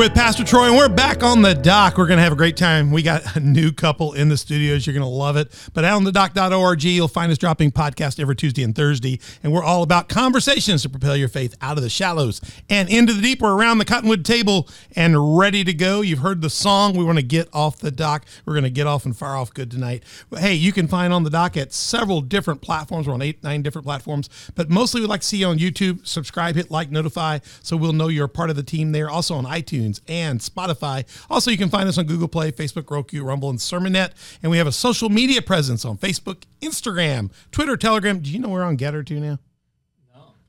with Pastor Troy, and we're back on the dock. We're going to have a great time. We got a new couple in the studios. You're going to love it. But out on the dock.org, you'll find us dropping podcast every Tuesday and Thursday. And we're all about conversations to propel your faith out of the shallows and into the deep. We're around the cottonwood table and ready to go. You've heard the song. We want to get off the dock. We're going to get off and fire off good tonight. But Hey, you can find on the dock at several different platforms. We're on eight, nine different platforms. But mostly we'd like to see you on YouTube. Subscribe, hit like, notify, so we'll know you're part of the team there. Also on iTunes and Spotify. Also, you can find us on Google Play, Facebook, Roku, Rumble, and SermonNet. And we have a social media presence on Facebook, Instagram, Twitter, Telegram. Do you know we're on GETTR too now?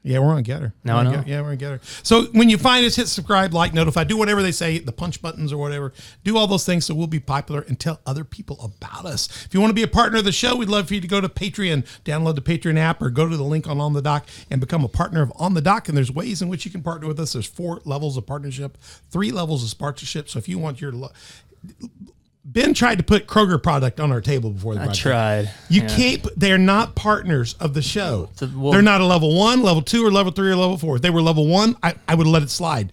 Yeah, we're on GETTR. No, I know. GETTR. Yeah, we're on GETTR. So when you find us, hit subscribe, like, notify, do whatever they say, the punch buttons or whatever. Do all those things so we'll be popular and tell other people about us. If you want to be a partner of the show, we'd love for you to go to Patreon, download the Patreon app, or go to the link on On the Dock and become a partner of On the Dock. And there's ways in which you can partner with us. There's four levels of partnership, three levels of sponsorship. So if you want your Ben tried to put Kroger product on our table before the I broadcast. tried. You Yeah. can't. They're not partners of the show. So, well- they're not a level one, level two, or level three, or level four. If they were level one, I, I would have let it slide.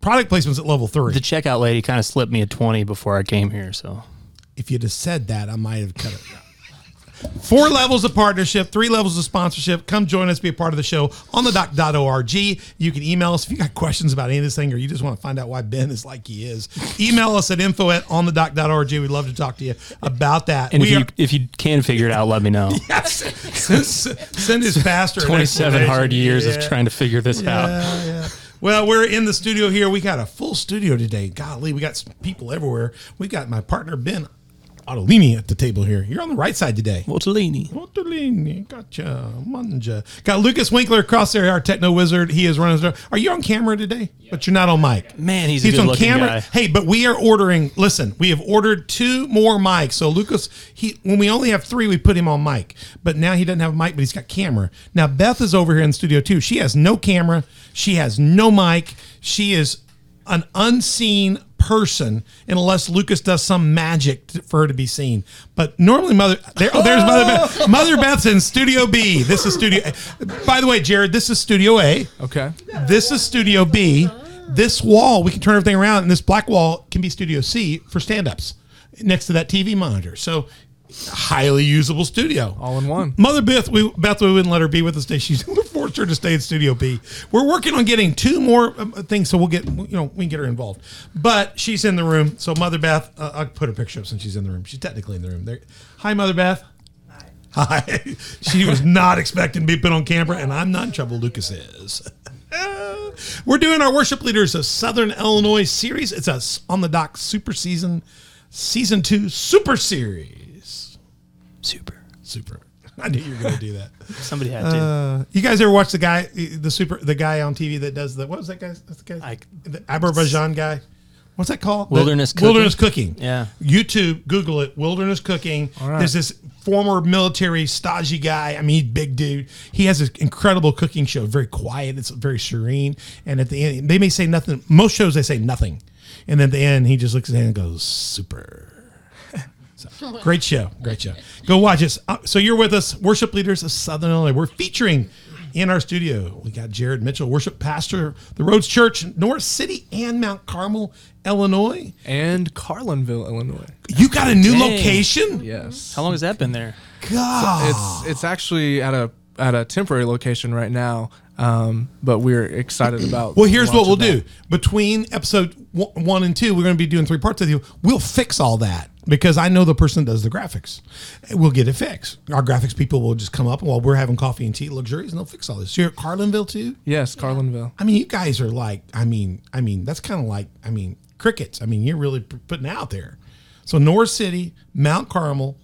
Product placements at level three. The checkout lady kind of slipped me a 20 before I came here. So if you'd have said that, I might have cut it. Four levels of partnership, three levels of sponsorship. Come join us, be a part of the show on the dock.org. You can email us if you got questions about any of this thing or you just want to find out why Ben is like he is. Email us at info at on the dock.org. We'd love to talk to you about that. and if you are- if you can figure it out, let me know. send, send his pastor 27 hard years Yeah. of trying to figure this out. Yeah, yeah. Well, we're in the studio here. We got a full studio today. Golly, we got some people everywhere. We got my partner Ben Ottolini at the table here. You're on the right side today. Mortellini. Ottolini, gotcha, manja. Got Lucas Winkler across there, our techno wizard. He is running. the- Are you on camera today? But you're not on mic. Man, he's a good-looking guy. Hey, but we are ordering. Listen, we have ordered two more mics. So Lucas, he when we only have three, we put him on mic. But now he doesn't have a mic, but he's got camera. Now Beth is over here in the studio too. She has no camera. She has no mic. She is an unseen person unless Lucas does some magic to, for her to be seen. But normally, Mother, there, oh, there's Mother Beth. Oh! Mother Beth's in Studio B. This is Studio. A. By the way, Jared, this is Studio A. Okay. This is Studio B. This wall, we can turn everything around, and this black wall can be Studio C for stand-ups next to that TV monitor. So, highly usable studio. All in one. Mother Beth, we Beth, we wouldn't let her be with us today. She's we forced her to stay in Studio B. We're working on getting two more um, things, so we'll get you know we can get her involved. But she's in the room, so Mother Beth, uh, I'll put her picture up since she's in the room. She's technically in the room. There. Hi, Mother Beth. Hi. she was not expecting to be put on camera, and I'm not in trouble. Lucas is. We're doing our worship leaders of Southern Illinois series. It's a on the dock super season, season two super series. Super. Super. I knew you were going to do that. Somebody had to. Uh, you guys ever watch the guy, the super, the guy on TV that does the what was that guy? That's the guy, I- the Azerbaijan guy. What's that called? The- Wilderness cooking? Wilderness cooking. Yeah. YouTube, Google it. Wilderness cooking. right. There's this former military Stasi guy. I mean, big dude. He has this incredible cooking show. Very quiet. It's very serene. And at the end, they may say nothing. Most shows they say nothing, and at the end, he just looks at it and goes, "Super." So, great show. Great show. Go watch us. Uh, So you're with us, worship leaders of Southern Illinois. We're featuring in our studio. We got Jared Mitchell, worship pastor, the Roads Church, Norris City and Mount Carmel, Illinois. And Carlinville, Illinois. You got a new Dang. location? Yes. How long has that been there? God. It's it's actually at a at a temporary location right now, um, but we're excited about. well, here's what we'll of do. Between episode one one and two, we're going to be doing three parts with you. We'll fix all that because I know the person that does the graphics. We'll get it fixed. Our graphics people will just come up while we're having coffee and tea, luxuries, and they'll fix all this. So you're at Carlinville too? Yes, Carlinville. I mean, you guys are like, I mean, I mean, that's kind of like, I mean, crickets. I mean, you're really putting out there. So Norris City, Mount Carmel,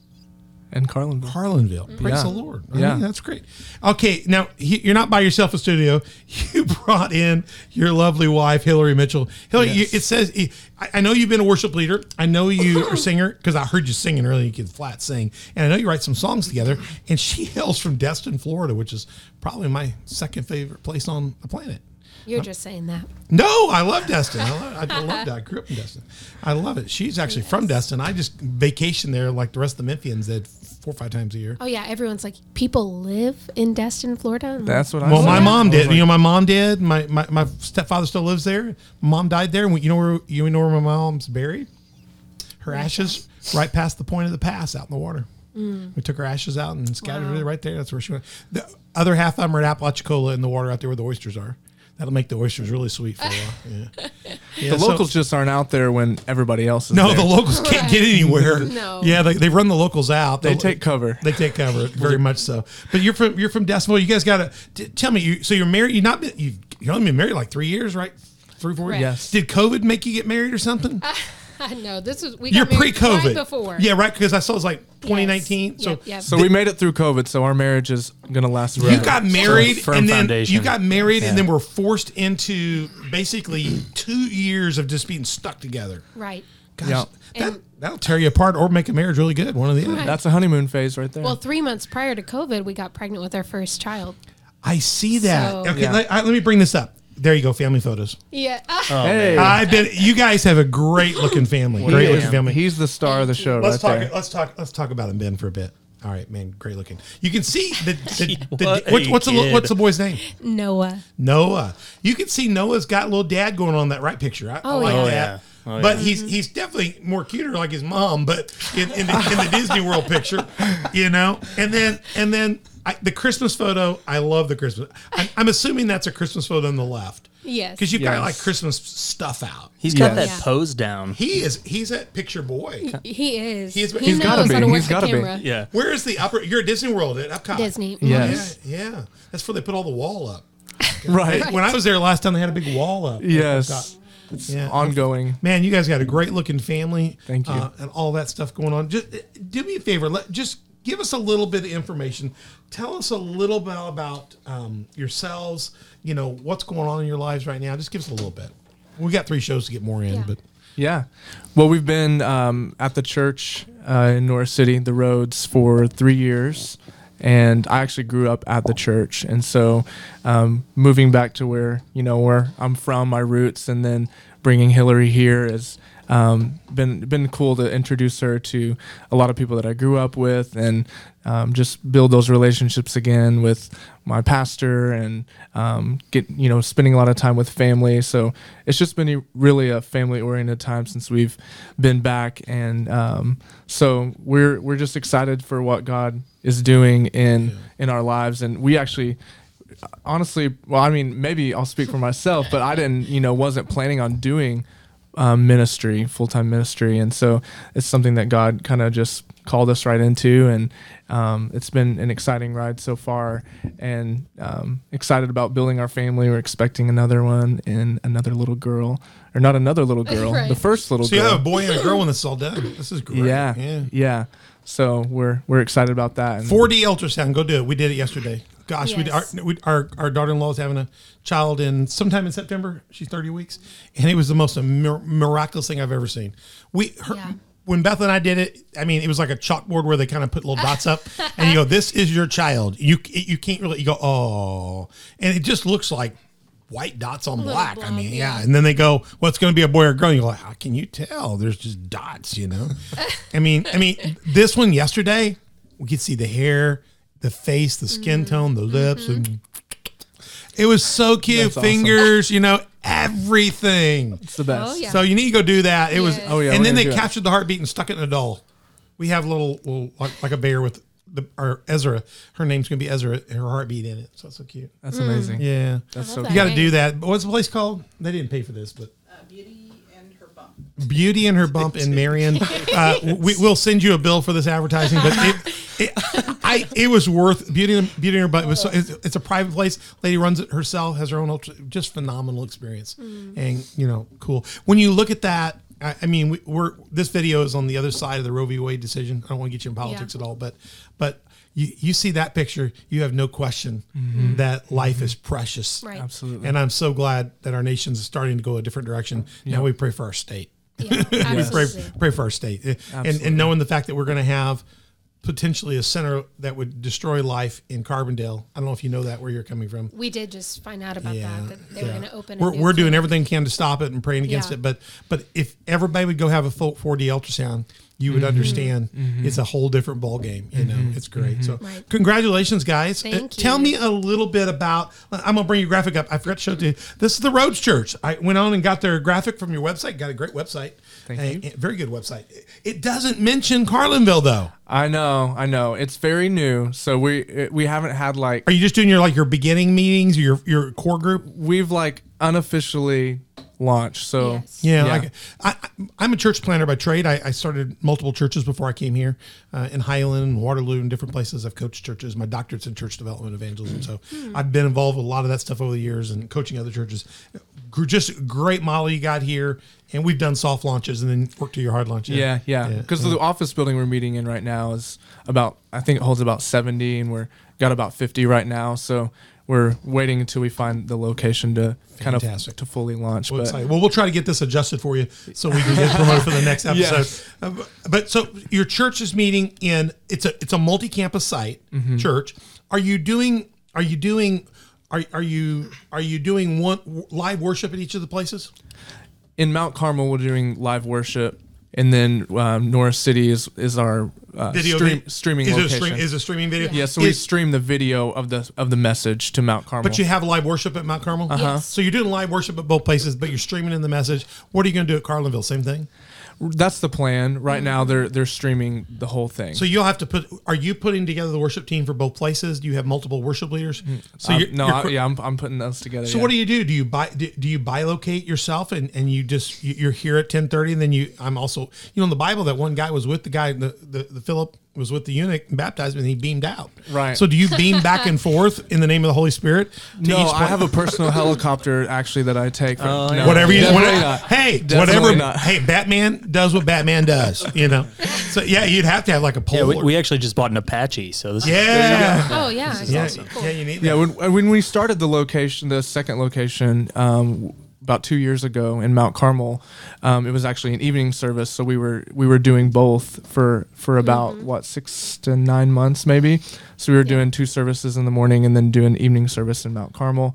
And Carlinville. Carlinville. Mm-hmm. Praise Yeah. the Lord. I Yeah. mean, that's great. Okay, now he, you're not by yourself in studio. You brought in your lovely wife, Hillary Mitchell. Hillary, Yes. you, it says, I, I know you've been a worship leader. I know you are a singer because I heard you singing earlier. You can flat sing. And I know you write some songs together. And she hails from Destin, Florida, which is probably my second favorite place on the planet. You're just saying that. No, I love Destin. I love, I love that. I grew up in Destin. I love it. She's actually from Destin. I just vacation there like the rest of the Memphians did four or five times a year. Oh yeah, everyone's like, people live in Destin, Florida. That's what I. Well, said. my mom did. like, you know, my mom did. My, my my stepfather still lives there. Mom died there. And we, you know where you know where my mom's buried? Her ashes right past the point of the pass out in the water. Mm. We took her ashes out and scattered Wow. it right there. That's where she went. The other half of them are at Apalachicola in the water out there where the oysters are. That'll make the oysters really sweet for a while. Yeah. Yeah, the so- locals just aren't out there when everybody else is. No, there. the locals can't get anywhere. No. Yeah, they, they run the locals out. They The- take cover. They take cover very much so. But you're from you're from Decibel. You guys got to tell me. You so you're married. You not been you you only been married like three years, right? Three four. Right. years. Yes. Did COVID make you get married or something? I know this is we. you're got married pre-COVID. right before. Yeah, right. Because I saw it was like 2019. So Yep, yep. So we made it through COVID, so our marriage is gonna last forever. you got married firm and then foundation. you got married and then were forced into basically two years of just being stuck together. right. Gosh, Yeah. that, that'll tear you apart or make a marriage really good. One of the other. Right. That's a honeymoon phase right there. Well, three months prior to COVID, we got pregnant with our first child. I see that. So- okay, Yeah. let, I- let me bring this up. There you go, family photos. Yeah. Oh, hey, I bet you guys have a great looking family. Great is- looking family. He's the star of the show let's right talk. there. Let's talk. Let's talk about him, Ben, for a bit. All right, man, great looking. You can see the, the, the What a what's, what's the what's the boy's name? Noah. Noah. You can see Noah's got a little dad going on that right picture. I, I Oh, like yeah. Oh, yeah. Oh, but yeah. he's he's definitely more cuter like his mom, but in, in, the, in the Disney World picture, you know. And then and then I, the Christmas photo. I love the Christmas. I'm, I'm assuming that's a Christmas photo on the left. Yes. because you've got like Christmas stuff out. He's got Yes. that Yeah. pose down. He is. He's a picture boy. He is. He's- he he's knows gotta be. how to work He's the gotta be. camera. Yeah. Where is the upper? You're at Disney World at Epcot. Disney. Yes. Yeah, yeah. That's where they put all the wall up. right. When I was there last time, they had a big wall up. Yes. It's Yeah. ongoing. Man, you guys got a great looking family. Thank you. uh, and all that stuff going on. Just uh, do me a favor. Let just give us a little bit of information. Tell us a little bit about um, yourselves. You know what's going on in your lives right now. Just give us a little bit. We got three shows to get more in, Yeah. but Yeah. Well, we've been um, at the church uh, in Norris City, the Roads, for three years. And I actually grew up at the church. And so um, moving back to where, you know, where I'm from, my roots, and then bringing Hillary here has um, been, been cool to introduce her to a lot of people that I grew up with and um, just build those relationships again with my pastor and um, get you know spending a lot of time with family. So it's just been a, really a family oriented time since we've been back, and um, so we're we're just excited for what God is doing in in our lives, and we actually. Honestly, well, I mean, maybe I'll speak for myself, but I didn't, you know, wasn't planning on doing um, ministry, full time ministry, and so it's something that God kind of just called us right into, and um, it's been an exciting ride so far, and um, excited about building our family. We're expecting another one and another little girl, or not another little girl, Right. the first little so you have a boy and a girl when this is all done. This is great. yeah, yeah. yeah, So we're we're excited about that. And 4D ultrasound. Go do it. We did it yesterday. Gosh, we, our, we, our our daughter-in-law is having a child in sometime in September. She's 30 weeks, and it was the most mir- miraculous thing I've ever seen. We her, Yeah. when Beth and I did it, I mean, it was like a chalkboard where they kind of put little dots up, and you go, "This is your child." You you can't really. You go, "Oh," and it just looks like white dots on little black. I mean, yeah. yeah. And then they go, "Well, it's going to be a boy or girl." And you're like, "How can you tell?" There's just dots, you know. I mean, I mean, this one yesterday, we could see the hair, the face, the skin Mm-hmm. tone, the lips, and it was so cute. That's awesome. Fingers, you know, everything. it's the best. Oh, yeah. So you need to go do that. It was, Yes. Oh, yeah, and we're then gonna they do it. captured the heartbeat and stuck it in a doll. We have a little, little like, like a bear with the or Ezra. Her name's gonna be Ezra. Her heartbeat in it. So it's so cute. That's amazing. Yeah, That's love so that. you got to do that. But What's the place called? They didn't pay for this, but uh, Beauty and her bump. Beauty and her bump in Marion. Uh, we, we'll send you a bill for this advertising, but it, it, I, it was worth Beauty and Beauty and her bump. It was so, it's, it's a private place. Lady runs it herself, has her own ultra, just phenomenal experience, mm. and you know, cool. When you look at that, I, I mean, we, we're this video is on the other side of the Roe v. Wade decision. I don't want to get you in politics Yeah. at all, but but. You, you see that picture, you have no question mm-hmm. that life is mm-hmm. precious. Right. Absolutely. And I'm so glad that our nation's starting to go a different direction. Now we pray for our state. Yeah, We pray, pray for our state. And, and knowing the fact that we're going to have potentially a center that would destroy life in Carbondale. I don't know if you know that where you're coming from. We did just find out about that that they were going to open. We're, we're doing everything we can to stop it and praying against Yeah. it. But but if everybody would go have a full 4D ultrasound, you Mm-hmm. would understand it's a whole different ball game. You know, it's great. So Right. congratulations, guys. Uh, Thank Tell me a little bit about. I'm gonna bring your graphic up. I forgot to show it to you. This is the Roads Church. I went on and got their graphic from your website. Got a great website. Thank A- you. a very good website. It doesn't mention Carlinville though. I know, I know. It's very new, so we it- we haven't had like Are you just doing your like your beginning meetings, your your core group? we've like unofficially launched. So Yes. Yeah, Yeah. I, I, I'm a church planner by trade. I, I started multiple churches before I came here uh, in Highland and Waterloo and different places. I've coached churches. My doctorate's in church development evangelism. So I've been involved with a lot of that stuff over the years and coaching other churches. Just great model you got here. And we've done soft launches and then worked to your hard launch. Yeah, yeah. Because the office building we're meeting in right now is about, I think it holds about 70, and we're got about 50 right now. So we're waiting until we find the location to kind Fantastic. of to fully launch. Well, but well, we'll try to get this adjusted for you so we can get promoted for the next episode. Yes. Uh, but so your church is meeting in it's a it's a multi-campus site Mm-hmm. church. Are you doing are you doing are, are you are you doing one live worship at each of the places? in Mount Carmel, we're doing live worship, and then um, Norris City is is our uh, Video stream, vi- streaming is it a location. stream, is a streaming video. yeah, so we stream the video of the of the message to Mount Carmel. but you have live worship at Mount Carmel. Uh-huh. Yes. So you're doing live worship at both places, but you're streaming in the message. What are you going to do at Carlinville? Same thing. That's the plan. Right now, they're they're streaming the whole thing. So you'll have to put. Are you putting together the worship team for both places? Do you have multiple worship leaders? So Um, you're, no, you're I, yeah, I'm, I'm putting those together. So yeah. what do you do? Do you buy? Do, do you bilocate yourself and, and you just you- you're here at ten thirty and then you I'm also you know in the Bible that one guy was with the guy the the, the Philip was with the eunuch and baptized him and he beamed out. Right. So do you beam back and forth in the name of the Holy Spirit? To No, each I have a personal helicopter actually that I take. From, Oh, no, whatever you definitely whatever, hey Definitely whatever not. hey Batman does what Batman does you know so yeah you'd have to have like a pole Yeah, we, we actually just bought an Apache, so this yeah Oh yeah. yeah, Cool. yeah you need Yeah, when, when we started the location, the second location, um, about two years ago in Mount Carmel, um, it was actually an evening service. So we were we were doing both for for about what six to nine months maybe. So we were doing two services in the morning and then doing evening service in Mount Carmel.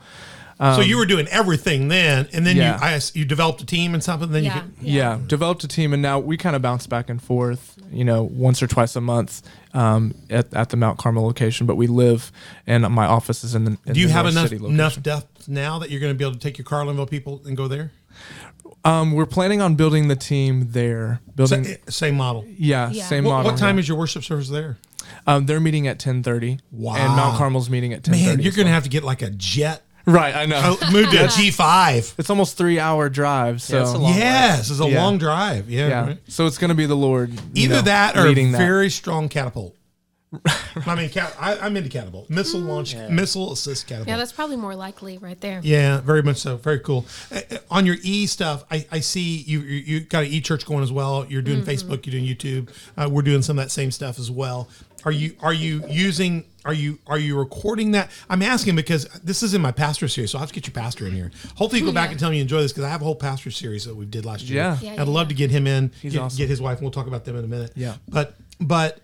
So you were doing everything then and then Um, yeah. you I, you developed a team and something then you Yeah. could, Yeah. developed a team, and now we kind of bounce back and forth, you know, once or twice a month um, at, at the Mount Carmel location. But we live, and my office is in the. in Do you the have North enough City enough depth now that you're going to be able to take your Carlinville people and go there? Um, we're planning on building the team there. Building, same model. yeah, Yeah. same What, model. what time yeah. is your worship service there? Um, they're meeting at ten thirty. Wow. And Mount Carmel's meeting at ten thirty. Man, you're going to have to get like a jet. Right. I know. Oh, move to a G5. It's almost three hour drive. So Yeah, it's a long- Yes, it's a Yeah. long drive. Yeah. yeah. right. So it's going to be the Lord. you Either know, that or leading that. very strong catapult. I mean, cat, I, I'm into catapult. Missile launch, missile assist catapult. Yeah, that's probably more likely right there. Yeah, very much so. Very cool. Uh, uh, on your e stuff, I, I see you you, you got an e church going as well. You're doing Facebook, you're doing YouTube. Uh, we're doing some of that same stuff as well. Are you are you using are you are you recording that? I'm asking because this is in my pastor series, so I'll have to get your pastor in here. Hopefully, you go back Yeah. and tell me you enjoy this because I have a whole pastor series that we did last year. Yeah. Yeah, I'd yeah, love to get him in. He's get, awesome. get his wife, and we'll talk about them in a minute. Yeah. but but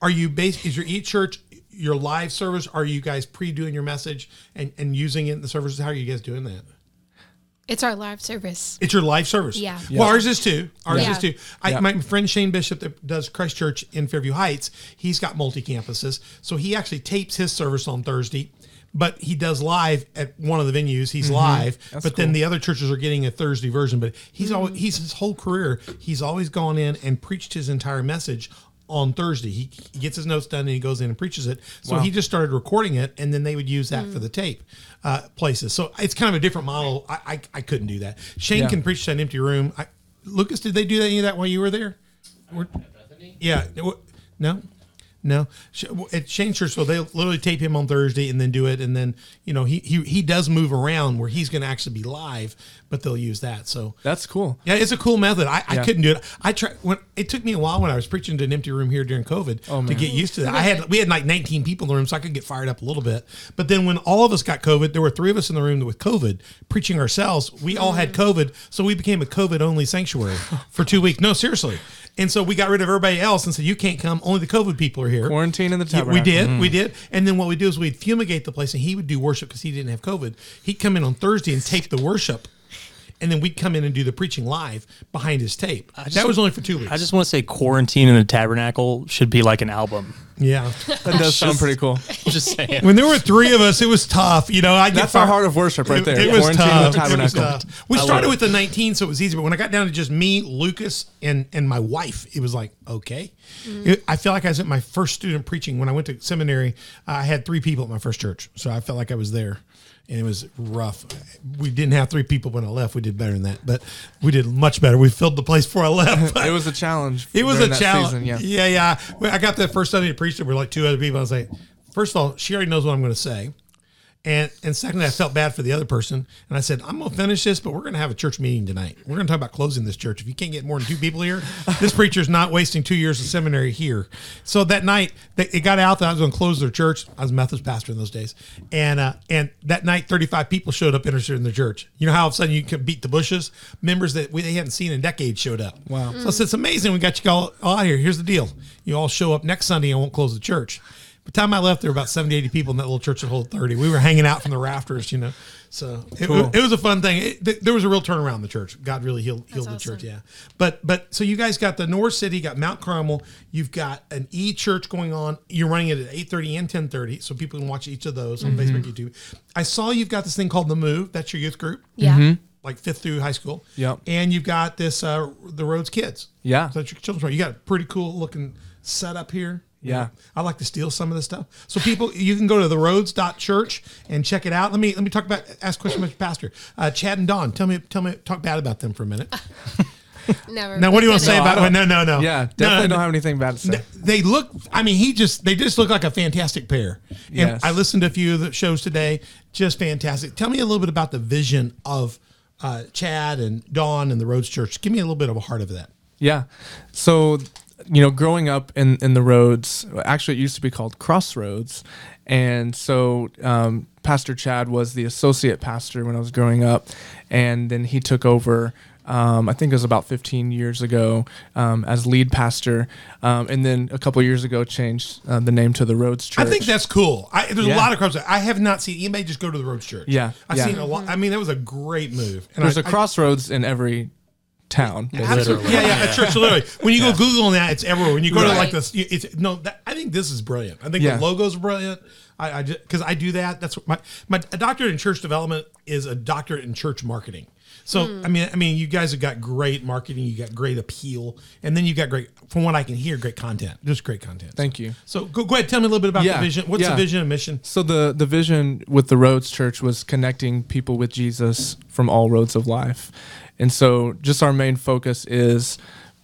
are you based? Is your e church your live service? Are you guys pre doing your message and and using it in the services? How are you guys doing that? It's our live service. It's your live service. Yeah. Well, ours is too. Ours Yeah. is too. I, Yeah. My friend Shane Bishop that does Christ Church in Fairview Heights, he's got multi campuses. So he actually tapes his service on Thursday, but he does live at one of the venues. He's mm-hmm. live, but then the other churches are getting a Thursday version. But he's mm. always he's his whole career. He's always gone in and preached his entire message on Thursday. He, he gets his notes done and he goes in and preaches it. So Wow. he just started recording it, and then they would use that for the tape uh, places. So it's kind of a different model. I I, I couldn't do that. Shane Yeah. can preach to an empty room. I, Lucas, did they do any of that while you were there? Or- yeah. No. No, Sh- at Shane Churchville, they literally tape him on Thursday and then do it, and then you know he he, he does move around where he's going to actually be live, but they'll use that. So That's cool. yeah, it's a cool method. I, I couldn't do it. I tried when it took me a while when I was preaching to an empty room here during COVID Oh, to get used to that. I had we had like 19 people in the room, so I could get fired up a little bit. But then when all of us got COVID, there were three of us in the room with COVID preaching ourselves. We all had COVID, so we became a COVID only sanctuary for two weeks. No, seriously. And so we got rid of everybody else and said, "You can't come. Only the COVID people are here. Quarantine in the Yeah, tabernacle. we did, we did. And then what we do is we'd fumigate the place, and he would do worship because he didn't have COVID. He'd come in on Thursday and tape the worship, and then we'd come in and do the preaching live behind his tape. just- that was only for two weeks. I just want to say quarantine in the tabernacle should be like an album. yeah. That does sound pretty cool. Just saying. when there were three of us, it was tough. You know, I get That's our heart of worship right there. It, was Quarantine in tough. the It was tabernacle. tough. We I started with the 19, so it was easy. But when I got down to just me, Lucas, and and my wife, it was like okay. Mm. It- I feel like I was at my first student preaching when I went to seminary. I had three people at my first church, so I felt like I was there. And it was rough. We didn't have three people when I left. We did better than that, but we did much better. We filled the place before I left. It was a challenge. It was a challenge. season, yeah. yeah, yeah. I got that first Sunday to preach. There were like two other people. I was like, first of all, she already knows what I'm going to say, and and secondly, I felt bad for the other person, and I said, I'm going to finish this, but we're going to have a church meeting tonight. We're going to talk about closing this church. If you can't get more than two people here, this preacher's not wasting two years of seminary here. So that night, they, it got out that I was going to close their church. I was a Methodist pastor in those days, and uh, and that night, 35 people showed up interested in the church. You know how all of a sudden you can beat the bushes? Members that we they hadn't seen in decades showed up. Wow. So I said, it's amazing. We got you all, all out here. Here's the deal. You all show up next Sunday and I won't close the church. By the time I left, there were about 70, 80 people in that little church that hold 30. We were hanging out from the rafters, you know. So it, Cool. it was a fun thing. It, th- there was a real turnaround in the church. God really healed, healed the awesome. church. Yeah. But, but so you guys got the Norris City, got Mount Carmel. You've got an E church going on. You're running it at 8.30 and 10.30. So people can watch each of those on Facebook, YouTube. I saw you've got this thing called The Move. That's your youth group Yeah. like fifth through high school. Yep. And you've got this uh the Roads Kids. Yeah. So that's your children's program. You got a pretty cool looking setup here. Yeah. I like to steal some of this stuff. So people you can go to the roads.church and check it out. Let me let me talk about ask a question about your pastor. Uh, Chad and Don. Tell me tell me talk bad about them for a minute. Never. Now what do you want to say No, about don't- no no no. Yeah, No, definitely no, don't have anything bad to say. they look i mean he just they just look like a fantastic pair and Yes. i listened to a few of the shows today just fantastic tell me a little bit about the vision of uh, chad and dawn and the roads church give me a little bit of a heart of that Yeah. So, you know, growing up in, in the roads, actually, it used to be called Crossroads. And so, um, Pastor Chad was the associate pastor when I was growing up. And then he took over, um, I think it was about 15 years ago, um, as lead pastor. Um, and then a couple years ago, changed uh, the name to the Roads Church. i think that's cool I, there's a lot of crowds i have not seen anybody just go to the roads church Yeah, i've yeah. seen a lot i mean that was a great move and There's a a crossroads in every town. basically. Absolutely. Yeah, yeah, a church literally. When you go Google that, it's everywhere. When you go to like this, it's no. That, I think this is brilliant. I think Yeah. the logo's brilliant. I, I because I do that. That's what my my a doctorate in church development is a doctorate in church marketing. So hmm. I mean, I mean, you guys have got great marketing. You got great appeal, and then you got great, from what I can hear, great content. Just great content. Thank you. So go, go ahead. Tell me a little bit about Yeah, the vision. What's yeah. the vision and mission? So the the vision with the Roads Church was connecting people with Jesus from all roads of life. And so just our main focus is,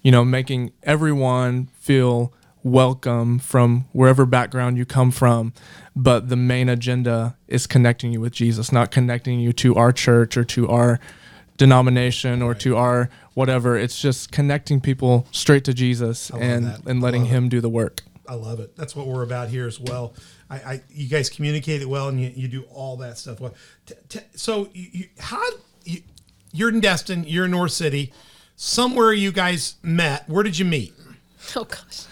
you know, making everyone feel welcome from wherever background you come from, but the main agenda is connecting you with Jesus, not connecting you to our church or to our denomination or to our whatever. It's just connecting people straight to Jesus and that. and letting love it. him do the work. I love it. That's what we're about here as well. I, I you guys communicate it well, and you, you do all that stuff well. T- t- so you, you how you, you're in Destin, you're in Norris City, somewhere you guys met. Where did you meet? Oh gosh.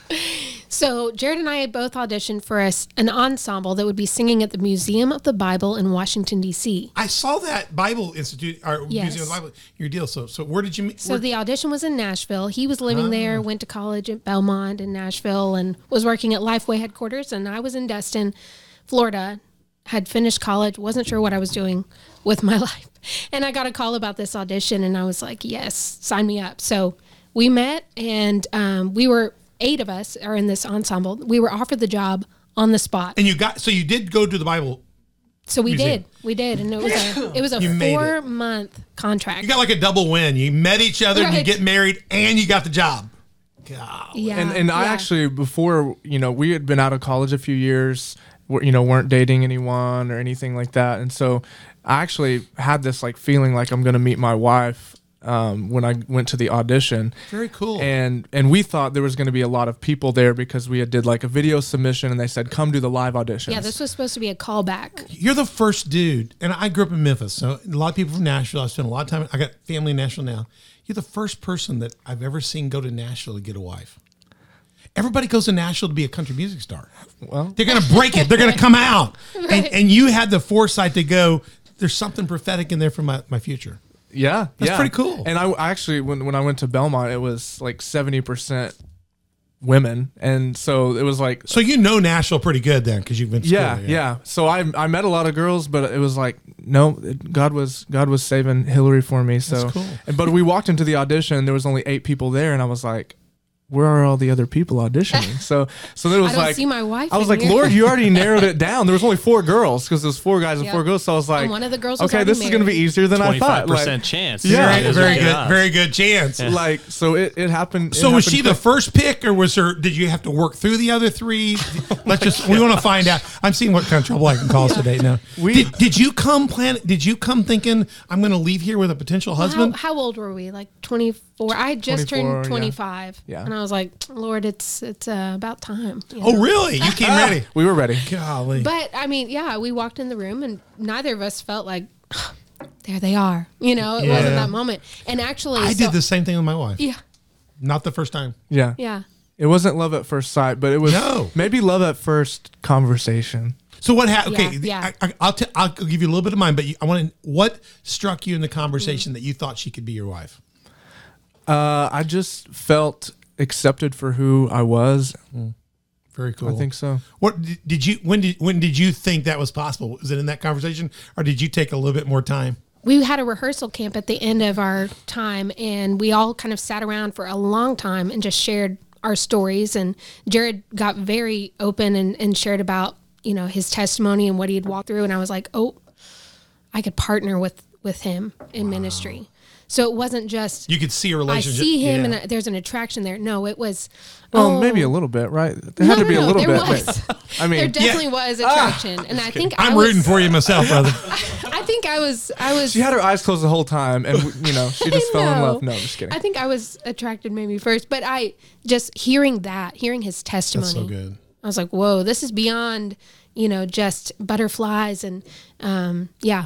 So Jared and I had both auditioned for us an ensemble that would be singing at the Museum of the Bible in Washington D.C. I saw that Bible Institute or Yes. Museum of the Bible. Your deal. So so where did you meet? So where- the audition was in Nashville. He was living Ah. there, went to college at Belmont in Nashville, and was working at Lifeway headquarters. And I was in Destin, Florida, had finished college, wasn't sure what I was doing with my life. And I got a call about this audition, and I was like, yes, sign me up. So we met, and um, we were eight of us are in this ensemble. We were offered the job on the spot. and you got so you did go to the Bible. So we Museum. did, we did, and it was a it was a You four month contract. You got like a double win. You met each other, and you get married, and you got the job. God. yeah, and and I actually before you know we had been out of college a few years, you know weren't dating anyone or anything like that, and so I actually had this like feeling like I'm gonna meet my wife um, when I went to the audition. Very cool. And and we thought there was going to be a lot of people there because we had did like a video submission and they said come do the live audition. yeah, this was supposed to be a callback. You're the first dude, and I grew up in Memphis, so a lot of people from Nashville. I spent a lot of time. I got family in Nashville now. You're the first person that I've ever seen go to Nashville to get a wife. Everybody goes to Nashville to be a country music star. Well, They're going to break it. They're going to come out. And, and you had the foresight to go, there's something prophetic in there for my, my future. yeah, That's yeah. pretty cool. And I I actually when when I went to Belmont, it was like seventy percent women, and so it was like So you know Nashville pretty good then because you've been to school yeah, yeah, So I I met a lot of girls, but it was like no, it, God was God was saving Hillary for me. So, That's cool. and, but we walked into the audition, and there was only eight people there, and I was like, where are all the other people auditioning? so so then it was I don't like see my wife. I was like, here. Lord, you already narrowed it down. There was only four girls because there's four guys and Yep. four girls. So I was like, And one of the girls okay, already this is gonna be easier than I thought. Like, percent chance. Yeah. Very, Those very good good. Very good chance. like so it, it happened. it So was happened she the first pick, or was her? Did you have to work through the other three? Let's just. We want to find out. I'm seeing what kind of trouble I can cause today. Now, We- did, did you come plan? Did you come thinking I'm going to leave here with a potential husband? how old were we? Like 24. I had just 24, turned 25. Yeah. And I was like, Lord, it's it's uh, about time. you know? oh, really? You came ready? We were ready. Golly. But I mean, yeah, we walked in the room and neither of us felt like, there they are. You know, it Yeah. wasn't that moment. And actually, I so- did the same thing with my wife. Yeah. Not the first time. Yeah. Yeah. It wasn't love at first sight, but it was No. maybe love at first conversation. So what happened? Okay, Yeah, yeah. I, I, I'll t- I'll give you a little bit of mine, but you, I want to. What struck you in the conversation that you thought she could be your wife? Uh, I just felt accepted for who I was. Very cool. I think so. What did- did you? When did when did you think that was possible? Was it in that conversation, or did you take a little bit more time? we had a rehearsal camp at the end of our time and we all kind of sat around for a long time and just shared our stories and jared got very open and, and shared about you know his testimony and what he had walked through and i was like oh i could partner with with him in ministry so it wasn't just You could see a i relationship. I see him Yeah. and there's an attraction there no it was Well, oh, maybe a little bit, right? There had no, to be no, a little there bit. was. but- I there mean, definitely was attraction and i think I I'm was, rooting for you myself, brother. i think i was i was she had her eyes closed the whole time, and you know, she just fell in love. No, I'm just kidding. I think I was attracted maybe first, but I just hearing that, hearing his testimony, That's so good. I was like, whoa, this is beyond, you know, just butterflies and, um, yeah.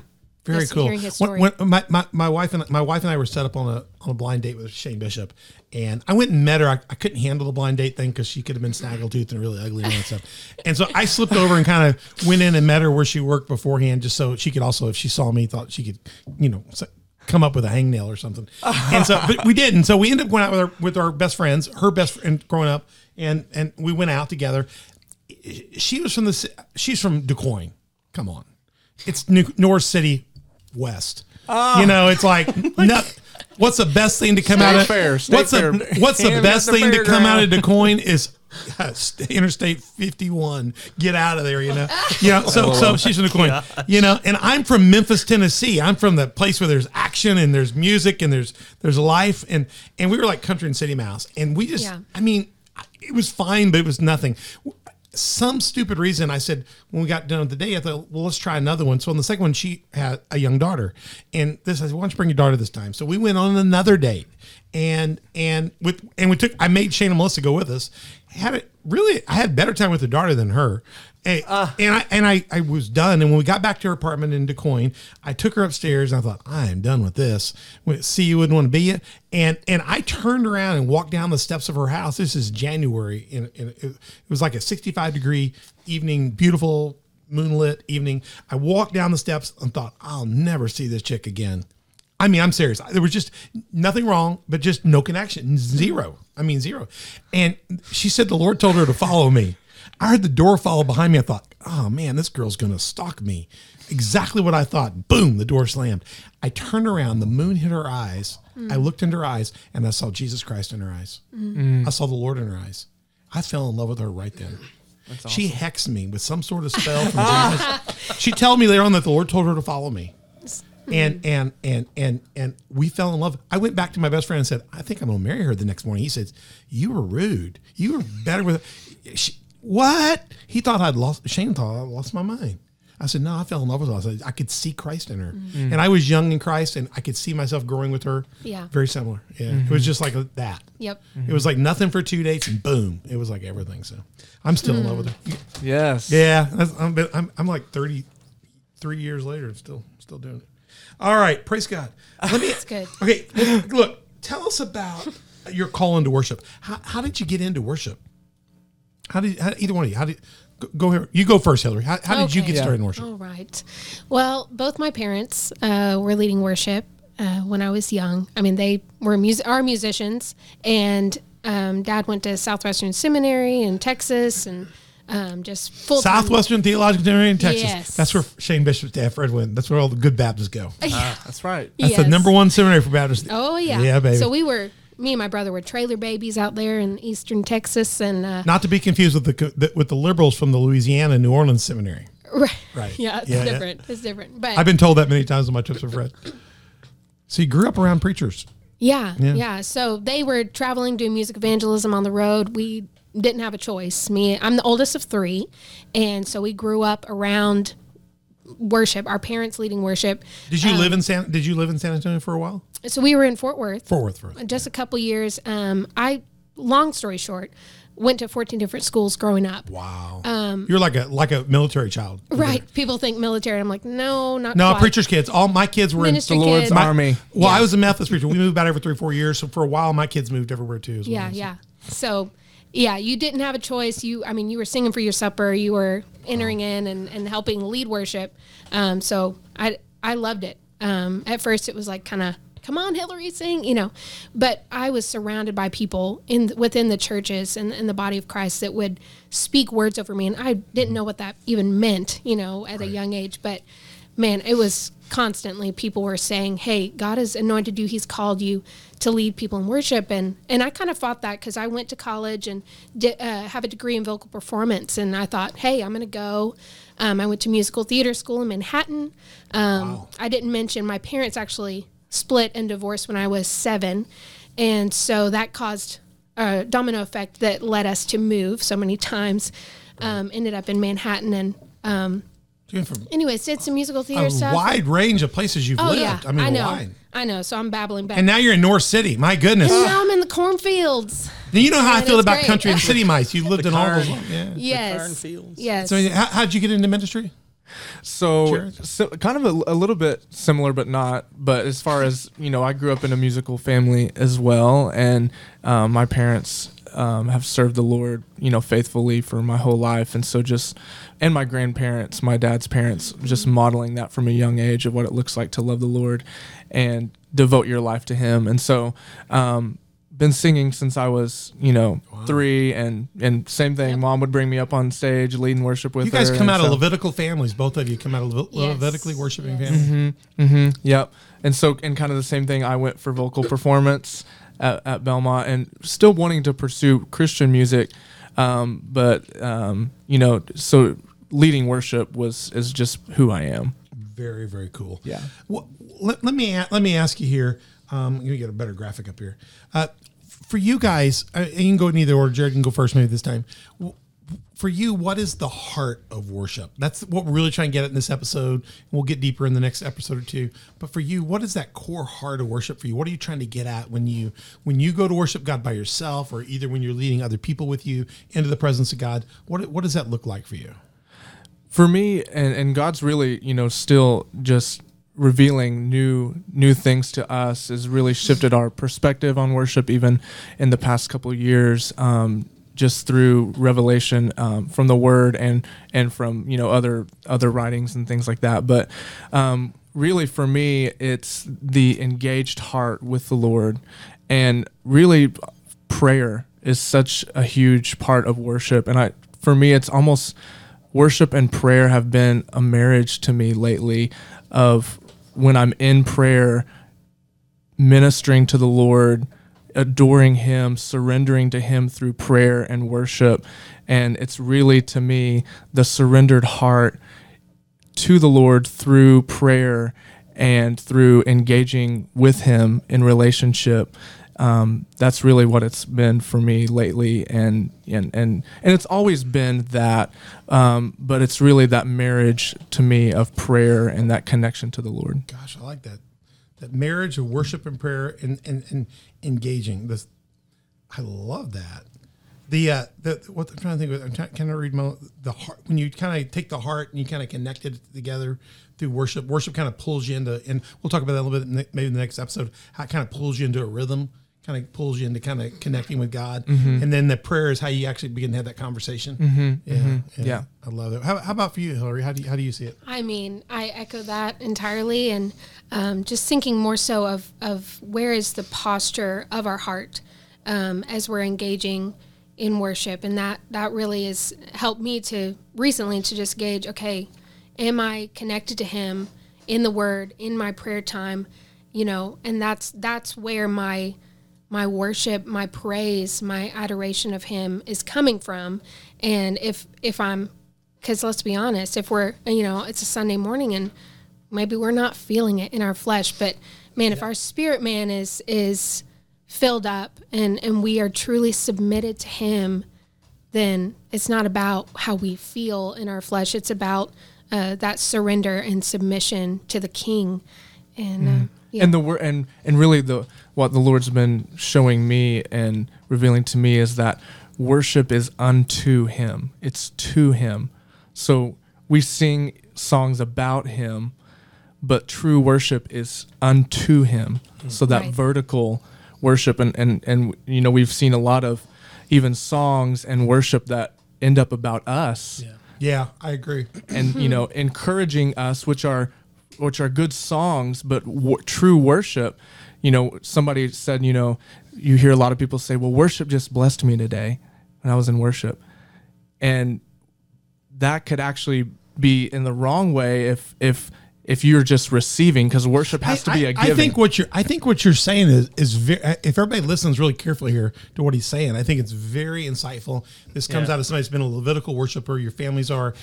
Very cool. When- when my, my, my wife and my wife and I were set up on a on a blind date with Shane Bishop, and I went and met her. I, I couldn't handle the blind date thing because she could have been snaggletooth and really ugly and all that stuff. And so I slipped over and kind of went in and met her where she worked beforehand, just so she could also, if she saw me, thought she could, you know. Come up with a hangnail or something, and so but we didn't. So we ended up going out with our with our best friends, her best friend growing up, and and we went out together. She was from the she's from DuQuoin. Come on, it's New, North City West. you know, it's like no, what's the best thing to come out of fair, state what's fair. the what's the best the thing to come out of fairground. DuQuoin is uh, Interstate 51. Get out of there, you know. You know, so so she's from DuQuoin. You know, and I'm from Memphis, Tennessee. I'm from the place where there's action and there's music and there's there's life and and we were like country and city mouse and we just Yeah. I mean, it was fine, but it was nothing. Some stupid reason, I said when we got done with the day, I thought, well, let's try another one. So on the second one, she had a young daughter, and this I said, why don't you bring your daughter this time? So we went on another date, and and with and we took. I made Shane and Melissa go with us. Had it really, I had better time with the daughter than her. And, uh. and I and I, I was done. And when we got back to her apartment in DuQuoin, I took her upstairs and I thought, I am done with this. Went, See, you wouldn't want to be you. And and I turned around and walked down the steps of her house. This is January, and, and it, it was like a 65 degree evening, beautiful moonlit evening. I walked down the steps and thought, I'll never see this chick again. I mean, I'm serious. There was just nothing wrong, but just no connection. Zero. I mean, zero. And she said the Lord told her to follow me. I heard the door follow behind me. I thought, oh man, this girl's going to stalk me. Exactly what I thought. Boom, the door slammed. I turned around. The moon hit her eyes. I looked into her eyes and I saw Jesus Christ in her eyes. Mm. I saw the Lord in her eyes. I fell in love with her right then. She hexed me with some sort of spell from Jesus. She told me later on that the Lord told her to follow me and mm-hmm. and and and and we fell in love. I went back to my best friend and said, "I think I'm gonna marry her." The next morning, he says, "You were rude. You were better with." She, what? He thought I'd lost. Shane thought I lost my mind. I said, "No, I fell in love with her." I said, "I could see Christ in her, mm-hmm. and I was young in Christ, and I could see myself growing with her." Yeah. very similar. Yeah, it was mm-hmm. just like that. Yep. It was like nothing for two dates, and boom, it was like everything. So I'm still in love mm. with her. yes. Yeah, I'm, I'm, I'm like 33 years later, still still doing it. All right, praise God. Let me. That's good. Okay, look, tell us about your call into worship. How, how did you get into worship? How did how, either one of you? How did go, go here? You go first, Hillary. How, how did you Okay. get started in worship? All right. Well, both my parents uh, were leading worship uh, when I was young. I mean, they were mus- are musicians, and um, Dad went to Southwestern Seminary in Texas, and um, just full Southwestern Theological Seminary in Texas. Yes. That's where Shane Bishop's dad, Fred went. That's where all the good Baptists go. That's right. That's the number one seminary for Baptists. Oh yeah, Yeah, baby. So we were me and my brother were trailer babies out there in eastern Texas, and uh, Not to be confused with the, the with the liberals from the Louisiana New Orleans seminary. right, Right. yeah, it's Yeah, yeah. different. It's different, but I've been told that many times on my trips with Fred. So you grew up around preachers. Yeah, Yeah. yeah, So they were traveling, doing music evangelism on the road. We didn't have a choice. Me, I'm the oldest of three, and so we grew up around worship. Our parents leading worship. Did you live in San? Did you live in San Antonio for a while? So we were in Fort Worth, Fort Worth first. just a couple years. Um, I, long story short, went to 14 different schools growing up. Wow. You're like a like a military child. Right. People think military. I'm like, no, not No, quite. preacher's kids. All my kids were Ministry in The Lord's my- army. Well, I was a Methodist preacher. We moved about every three, four years. So for a while, my kids moved everywhere too. As well. Yeah, yeah. So, yeah, you didn't have a choice. You, I mean, you were singing for your supper. You were entering in and, and helping lead worship. Um, so I, I loved it. Um, at first, it was like kind of, come on, Hillary, sing, you know. But I was surrounded by people in within the churches and in the body of Christ that would speak words over me, and I didn't know what that even meant, you know, at a young age. But man, it was constantly people were saying, "Hey, God has anointed you. He's called you to lead people in worship." And and I kind of fought that because I went to college and di- uh, have a degree in vocal performance, and I thought, "Hey, I'm going to go." Um, I went to musical theater school in Manhattan. Um, I didn't mention my parents actually split and divorced when I was seven, and so that caused a domino effect that led us to move so many times. Um, ended up in Manhattan and. Um, You're from anyways, did some musical theater a stuff. wide range of places you've Oh lived. yeah, I mean, know, wide. I know. So I'm babbling back. And now you're in Norris City. My goodness. And now I'm in the cornfields. Do you know how I and feel it's about great. country and city mice? You lived in all those. Carn. Yeah. Yes. cornfields. Yes. So how, how'd you get into ministry? So, Sure. so kind of a, a little bit similar, but not. But as far as you know, I grew up in a musical family as well, and um, my parents um, have served the Lord, you know, faithfully for my whole life, and so just and my grandparents, my dad's parents, just modeling that from a young age of what it looks like to love the Lord and devote your life to Him, and so. Um, been singing since I was, you know, three, and and same thing. Yep. Mom would bring me up on stage, leading worship with You guys her, come and out of Levitical families. Both of you come out of Levit- Yes. Levitically worshiping Yes. families. hmm Yep. And so, and kind of the same thing. I went for vocal performance at, at Belmont, and still wanting to pursue Christian music, um, but um, you know, so leading worship was is just who I am. Very, very cool. Yeah. Well, let, let me let me ask you here. Um, let me get a better graphic up here. Uh, for you guys, uh, you can go in either order. Jared can go first, maybe this time. For you, what is the heart of worship? That's what we're really trying to get at in this episode. We'll get deeper in the next episode or two. But for you, what is that core heart of worship for you? What are you trying to get at when you when you go to worship God by yourself, or either when you're leading other people with you into the presence of God? What what does that look like for you? for me and, and god's really you know still just revealing new new things to us has really shifted our perspective on worship even in the past couple years um, just through revelation um, from the word and and from you know other other writings and things like that. But um, really for me it's the engaged heart with the lord. And really prayer is such a huge part of worship. And i for me it's almost worship and prayer have been a marriage to me lately of when I'm in prayer ministering to the Lord adoring him surrendering to him through prayer and worship. And it's really to me the surrendered heart to the Lord through prayer and through engaging with him in relationship. Um, that's really what it's been for me lately. And and and, and it's always been that um, but it's really that marriage to me of prayer and that connection to the lord. Gosh, I like that. That marriage of worship and prayer and, and, and engaging. This, I love that. The uh, the what I'm trying to think of. I'm trying, can I read my, the heart when you kind of take the heart and you kind of connect it together through worship. Worship kind of pulls you into, and we'll talk about that a little bit maybe in the next episode. How it kind of pulls you into a rhythm, kind of pulls you into kind of connecting with God, and then the prayer is how you actually begin to have that conversation. Yeah, Yeah. I love it. How, how about for you, Hillary? How do you, how do you see it? I mean, I echo that entirely, and um, just thinking more so of of where is the posture of our heart um, as we're engaging in worship, and that that really has helped me to recently to just gauge, okay, am I connected to Him in the Word in my prayer time, you know, and that's that's where my my worship, my praise, my adoration of him is coming from. And if if I'm cuz let's be honest, if we're you know, it's a Sunday morning and maybe we're not feeling it in our flesh, but man, if our spirit man is is filled up and and we are truly submitted to him, then it's not about how we feel in our flesh. It's about uh, that surrender and submission to the King. And uh, yeah. and the word and and really the what the lord's been showing me and revealing to me is that worship is unto him it's to him so we sing songs about him but true worship is unto him mm-hmm. so that Right. vertical worship and and and you know we've seen a lot of even songs and worship that end up about us Yeah, I agree. and you know encouraging us which are which are good songs but w- true worship you know somebody said you know you hear a lot of people say well worship just blessed me today when i was in worship and that could actually be in the wrong way if if if you're just receiving because worship has to be I, a giving I think what you're I think what you're saying is is very, uh, if everybody listens really carefully here to what he's saying, I think it's very insightful. This comes Yeah. out of somebody who's been a Levitical worshiper. Your families are.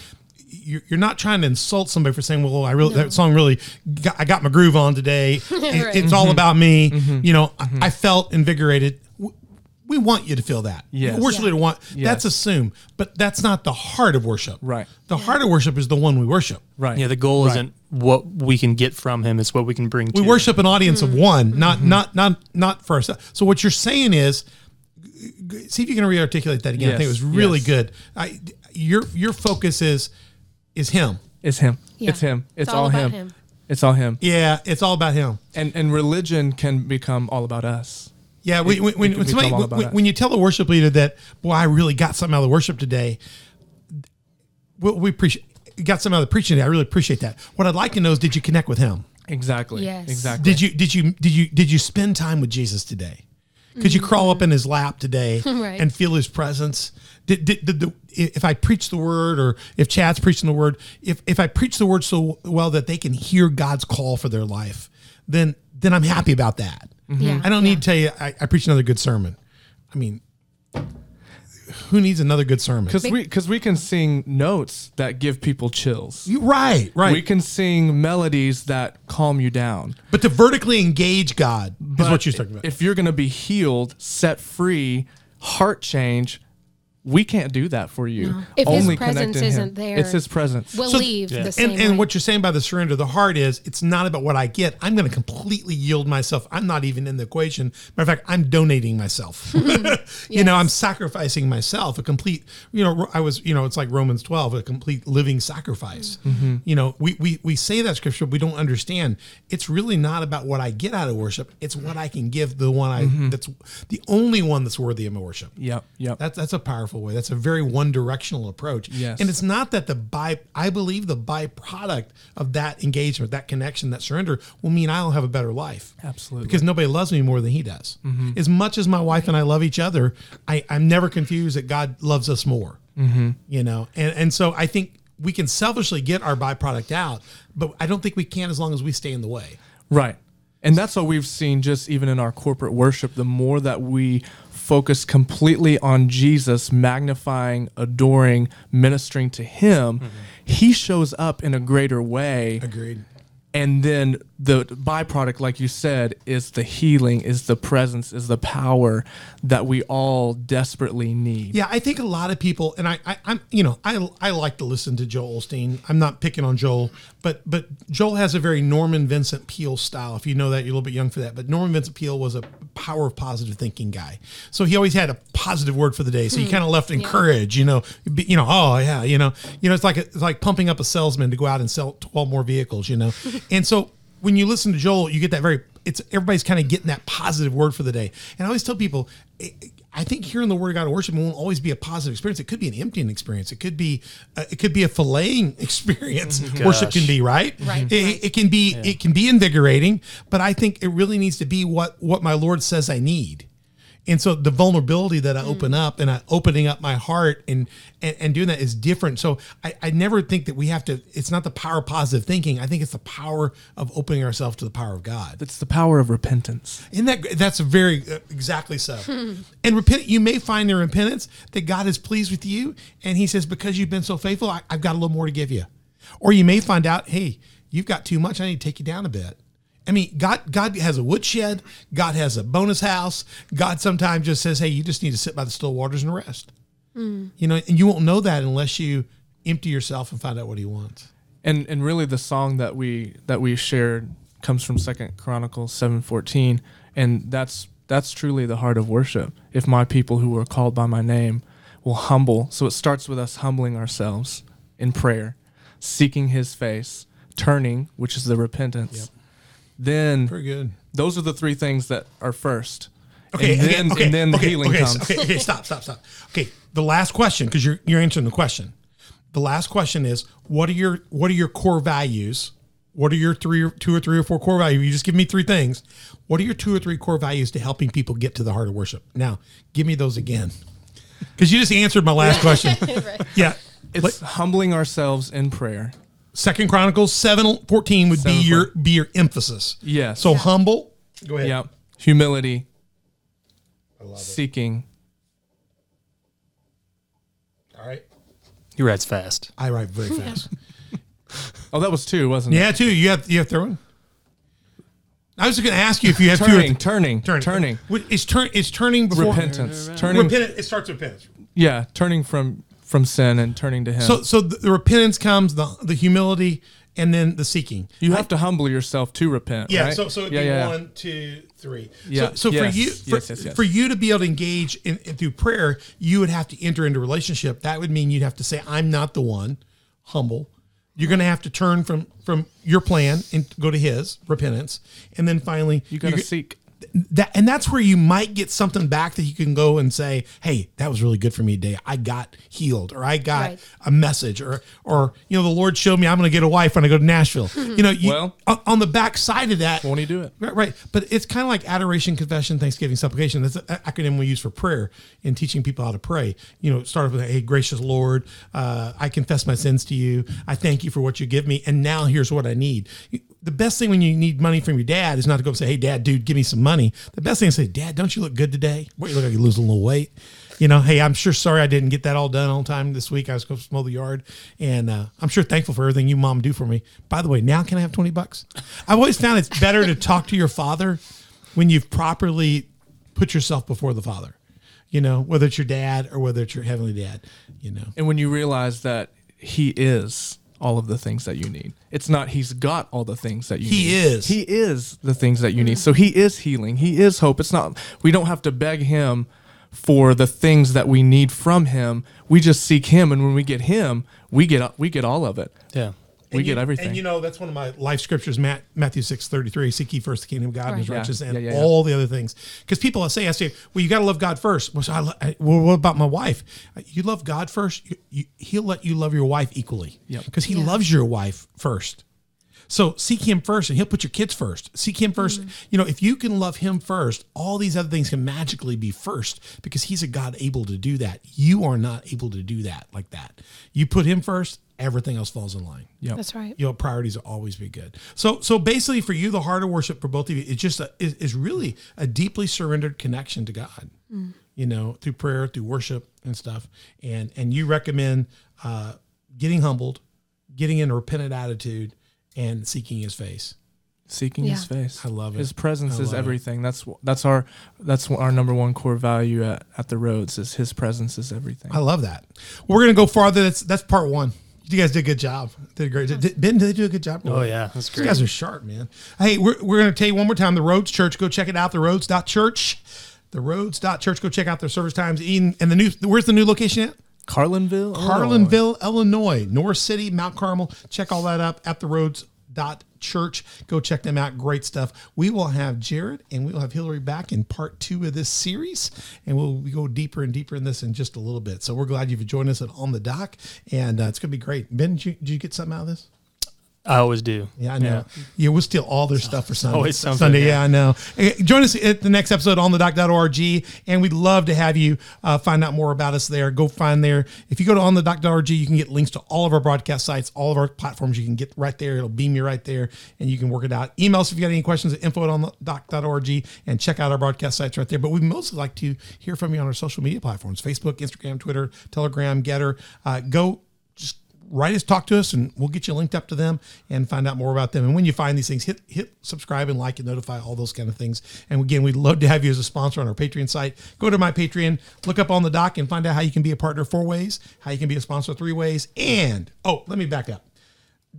You're you're not trying to insult somebody for saying, "Well, I really that song really got, I got my groove on today. It- Right. It's all mm-hmm. about me." Mm-hmm. You know, I, mm-hmm. I felt invigorated. We want you to feel that. Yes. worship Yeah. leader want Yes. that's assumed, but that's not the heart of worship. Right. The heart of worship is the one we worship. right Yeah, the goal Right. isn't what we can get from him; it's what we can bring. To We to worship an audience Mm-hmm. of one not not not not for ourselves so what you're saying is g- g- see if you can rearticulate that again i think it was really yes. good I, your your focus is is him. It's him. Yeah. it's him. It's, It's all all, about him. him. it's all him. Yeah it's all about him. And and religion can become all about us. Yeah when, when, when, can when somebody, become all about when, when you tell the worship leader that boy i really got something out of the worship today we, we appreciate got something out of the preaching today. I really appreciate that. What i'd like to know is did you connect with him? Exactly. Yes. exactly. Did you did you did you did you spend time with Jesus today? Could you crawl up in his lap today Right. and feel his presence? Did, did, did the, if I preach the word or if Chad's preaching the word, if, if I preach the word so well that they can hear God's call for their life, then then I'm happy about that. Mm-hmm. Yeah. I don't Yeah. need to tell you I, I preach another good sermon. I mean, who needs another good sermon? because we because we can sing notes that give people chills You right, right. we can sing melodies that calm you down but to vertically engage God is what you're talking about. if you're going to be healed set free heart change we can't do that for you If his Only presence connect in him. isn't there, it's his presence We'll So- leave Yeah. the same and, and what you're saying by the surrender of the heart is it's not about what I get. I'm going to completely yield myself. I'm not even in the equation. Matter of fact, I'm donating myself. You know, I'm sacrificing myself. A complete, you know, I was, you know, it's like Romans 12, a complete living sacrifice. Mm-hmm. Mm-hmm. You know, we, we we say that scripture, but we don't understand. It's really not about what I get out of worship. It's what I can give the one I mm-hmm. that's the only one that's worthy of my worship. yep yep That's that's a powerful way. That's a very one directional approach. Yes. And it's not that the by I believe the byproduct of that engagement, that connection, that surrender will mean I'll have a better life. Absolutely. Because nobody loves me more than he does. Mm-hmm. As much as my wife and I love each other, I, I'm never confused that God loves us more. Mm-hmm. You know, and and so I think we can selfishly get our byproduct out, but I don't think we can as long as we stay in the way. Right. And that's what we've seen just even in our corporate worship. The more that we focus completely on Jesus, magnifying, adoring, ministering to Him, mm-hmm. He shows up in a greater way. Agreed. And then the byproduct, like you said, is the healing, is the presence, is the power that we all desperately need. Yeah, I think a lot of people, and I, I I'm, you know, I, I like to listen to Joel Osteen. I'm not picking on Joel, but but Joel has a very Norman Vincent Peale style. If you know that, you're a little bit young for that. But Norman Vincent Peale was a power of positive thinking guy, so he always had a positive word for the day. So he hmm. kind of left encourage, you know, be, you know, oh yeah, you know, you know, it's like it's like pumping up a salesman to go out and sell 12 more vehicles, you know, and so when you listen to Joel, you get that very it's everybody's kind of getting that positive word for the day. And I always tell people, eh, I think hearing the word of God worship won't always be a positive experience. It could be an emptying experience. It could be uh, it could be a filleting experience. worship can be right. Right, It, right. it can be it can be invigorating, but I think it really needs to be what what my Lord says I need. And so the vulnerability that I open up and I opening up my heart and, and and doing that is different. So I, I never think that we have to. It's not the power of positive thinking. I think it's the power of opening ourselves to the power of God. It's the power of repentance. Isn't that that's very uh, exactly so? and repent. You may find in repentance that God is pleased with you, and He says, "Because you've been so faithful, I, I've got a little more to give you." Or you may find out, "Hey, you've got too much. I need to take you down a bit." I mean, God God has a woodshed. God has a bonus house. God sometimes just says, "Hey, you just need to sit by the still waters and rest." Hmm. You know, and you won't know that unless you empty yourself and find out what He wants. and and really the song that we that we shared comes from second chronicles 7.14 and that's that's truly the heart of worship if my people who are called by my name will humble so it starts with us humbling ourselves in prayer seeking his face turning which is the repentance then Very good. those are the three things that are first Okay, and then, okay, okay, and then the okay, healing okay, comes Okay, okay, stop, stop, stop. Okay, the last question because you're you're answering the question. The last question is what are your what are your core values? What are your three, or two or three or four core values? You just give me three things. What are your two or three core values to helping people get to the heart of worship? Now, give me those again, because you just answered my last question. Yeah, it's humbling ourselves in prayer Second Chronicles seven fourteen would be your be your emphasis. Yes. So humble. Go ahead. yeah humility I love seeking All right. He writes fast. I write very fast. oh that was two wasn't it Yeah, too. You have you have throwing. I was going to ask you if you have turning, two. turning, Turning. turning, What- Is turn is turning before repentance, turning. Repentance. It starts with repentance. yeah, turning from from sin and turning to Him. So so the, repentance comes the the humility and then the seeking. you have to humble yourself to repent. Yeah. right? So so it'd yeah, be yeah, one, two, three. Yeah, So, so yes, for you for, yes, yes, yes. for you to be able to engage in, in through prayer, you would have to enter into relationship. That would mean you'd have to say, "I'm not the one." Humble. You're going to have to turn from from your plan and go to His repentance, and then finally You got to seek. That and that's where you might get something back that you can go and say hey that was really good for me today i got healed or i got Right. a message or or you know the lord showed me i'm going to get a wife when i go to nashville you know you, Well- on, on the back side of that Won't He do it? Right, right. But it's kind of like adoration, confession, thanksgiving, supplication. That's an acronym we use for prayer in teaching people how to pray. You know, start off with, hey, gracious Lord, uh, I confess my sins to you. I thank you for what you give me. And now here's what I need. The best thing when you need money from your dad is not to go say, hey, dad, dude, give me some money. The best thing is to say, dad, don't you look good today? What, you look like you're losing a little weight. You know, hey, I'm sure sorry I didn't get that all done on time this week. I was going to mow the yard, and uh, I'm sure thankful for everything you mom do for me. By the way, now can I have 20 bucks? I've always found it's better to talk to your father when you've properly put yourself before the father. You know, whether it's your dad or whether it's your heavenly dad. You know, And when you realize that He is all of the things that you need, it's not He's got all the things that you He need. He is. He is the things that you need. So He is healing. He is hope. It's not. We don't have to beg Him for the things that we need from Him. We just seek Him, and when we get Him, we get we get all of it. Yeah. We And get you- everything. And you know, that's one of my life scriptures, Matt, Matthew six thirty three. Seek ye first the kingdom of God and his Right. Yeah. righteousness and Yeah, yeah, yeah. all the other things. Because people say, I say, well, you got to love God first. Well, so I, I- well, what about my wife? Uh, you love God first. You, you, he'll let you love your wife equally. Yep. Because he Yeah. loves your wife first. So seek him first and he'll put your kids first. Seek him 1st You know, if you can love him first, all these other things can magically be first because he's a God able to do that. You are not able to do that like that. You put him first, everything else falls in line Yeah. That's right. you know priorities will always be good so so basically for you the heart of worship for both of you it's just a, is, is really a deeply surrendered connection to god you know through prayer through worship and stuff and and you recommend uh getting humbled getting in a repentant attitude and seeking his face seeking His face. I love it. His presence I is love it. everything. That's that's our that's our number one core value at, at the roads is His presence is everything. i love that we're gonna go farther that's that's part one you guys did a good job did a great did, ben did they do a good job Oh yeah, that's These great. guys are sharp, man. Hey, we're, we're going to tell you one more time the Roads Church. Go check it out, the Roads.church. The Roads.church. Go check out their service times. Ian, and the new, where's the new location at? Carlinville, Carlinville, Illinois, Norris City, Mount Carmel. Check all that up at the Roads.church. Church. Go check them out. Great stuff. We will have Jared and we will have Hillary back in part two of this series, and we'll go deeper and deeper in this in just a little bit. So we're glad you've joined us at on the dock, and uh, it's going to be great. Ben, did you, did you get something out of this? I always do. Yeah, I know. Yeah, we'll steal all their stuff for Sunday. always something, Sunday, yeah. yeah. I know. Hey, join us at the next episode on the dock.org, and we'd love to have you uh, find out more about us there. Go find there. If you go to on the dock.org, you can get links to all of our broadcast sites, all of our platforms. You can get right there. It'll beam you right there, and you can work it out. Email us if you got any questions at info at on the dock.org, and check out our broadcast sites right there. But we mostly like to hear from you on our social media platforms Facebook, Instagram, Twitter, Telegram, GETTR. Uh, go write us, talk to us, and we'll get you linked up to them and find out more about them. And when you find these things, hit hit subscribe and like and notify all those kind of things. And again, we'd love to have you as a sponsor on our Patreon site. Go to my Patreon, look up on the dock, and find out how you can be a partner four ways, how you can be a sponsor three ways, and oh, let me back up,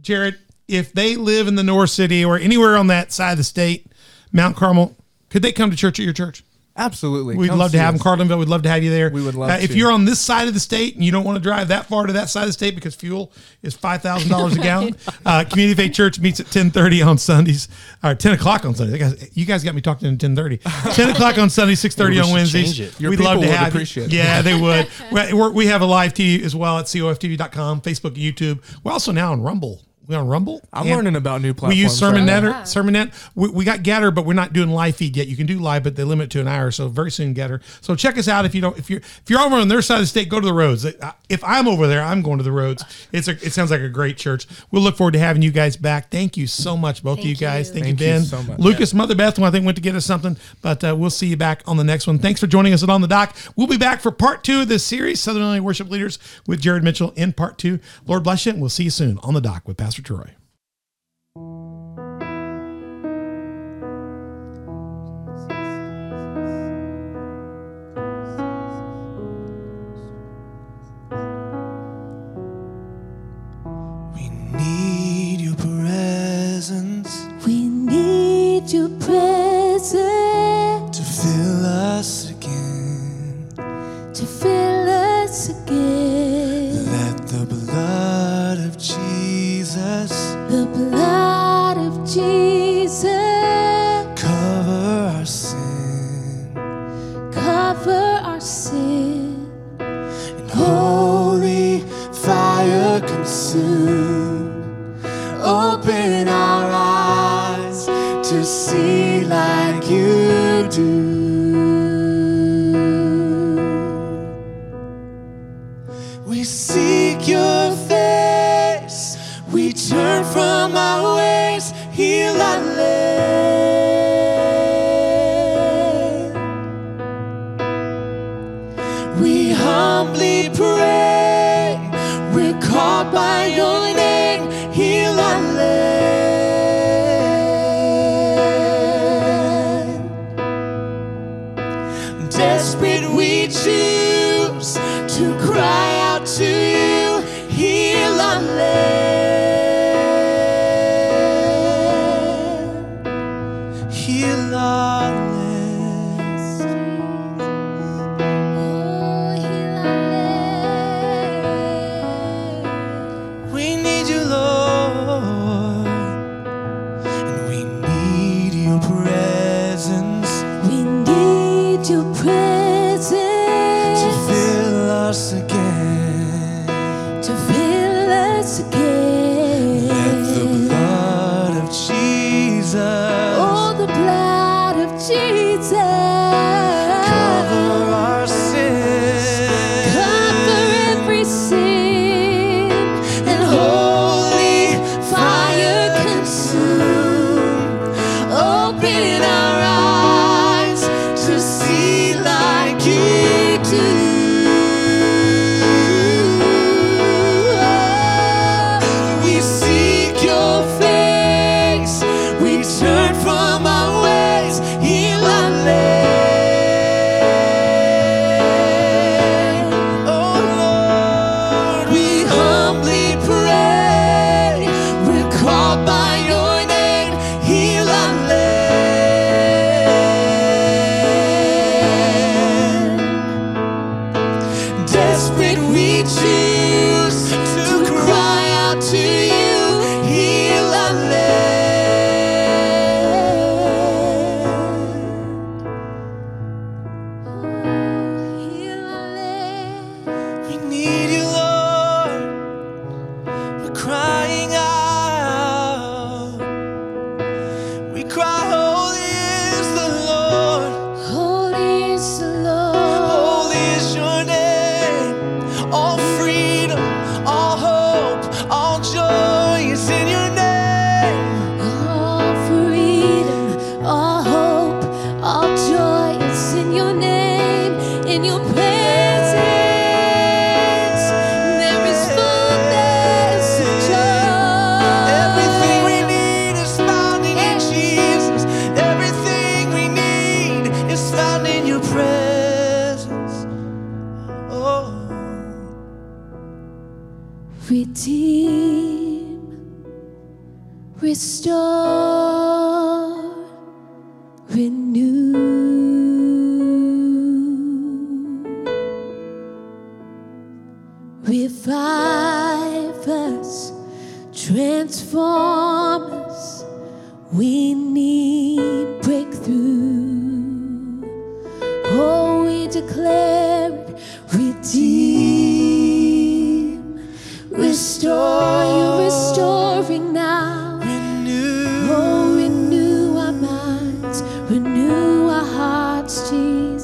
Jared. If they live in the Norris City or anywhere on that side of the state, Mount Carmel, could they come to church at your church? Absolutely. We'd Come love to see have them. us. Carlinville, we'd love to have you there. We would love uh, If to. you're on this side of the state and you don't want to drive that far to that side of the state because fuel is five thousand dollars a gallon, uh, Community Faith Church meets at ten thirty on Sundays or ten o'clock on Sundays. You guys, you guys got me talking at ten thirty. Ten o'clock on Sunday, six thirty we on should Wednesdays. Your We'd love to would have you. appreciate it. Yeah, they would. we we're, we have a live TV as well at coftv.com, Facebook, YouTube. We're also now on Rumble. We're on Rumble. I'm And- learning about new platforms. we platforms. use right SermonNet. now. or We, we got GETTR, but we're not doing live feed yet. You can do live, but they limit it to an hour. So very soon GETTR. So check us out if you don't. If you're if you're over on their side of the state, go to the roads. If I'm over there, I'm going to the roads. It's a. It sounds like a great church. We'll look forward to having you guys back. Thank you so much, both of you Thank guys. you. Thank, Thank you, you Ben. so much. Lucas, Mother Beth, I think went to get us something, but uh, we'll see you back on the next one. Thanks for joining us at on the dock. We'll be back for part two of this series, Southern Illinois Worship Leaders with Jared Mitchell in part two. Lord bless you, and we'll see you soon on the dock with Pastor Troy.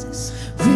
vozes.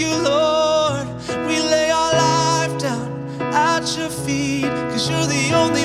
you, Lord. We lay our life down at your feet, cause you're the only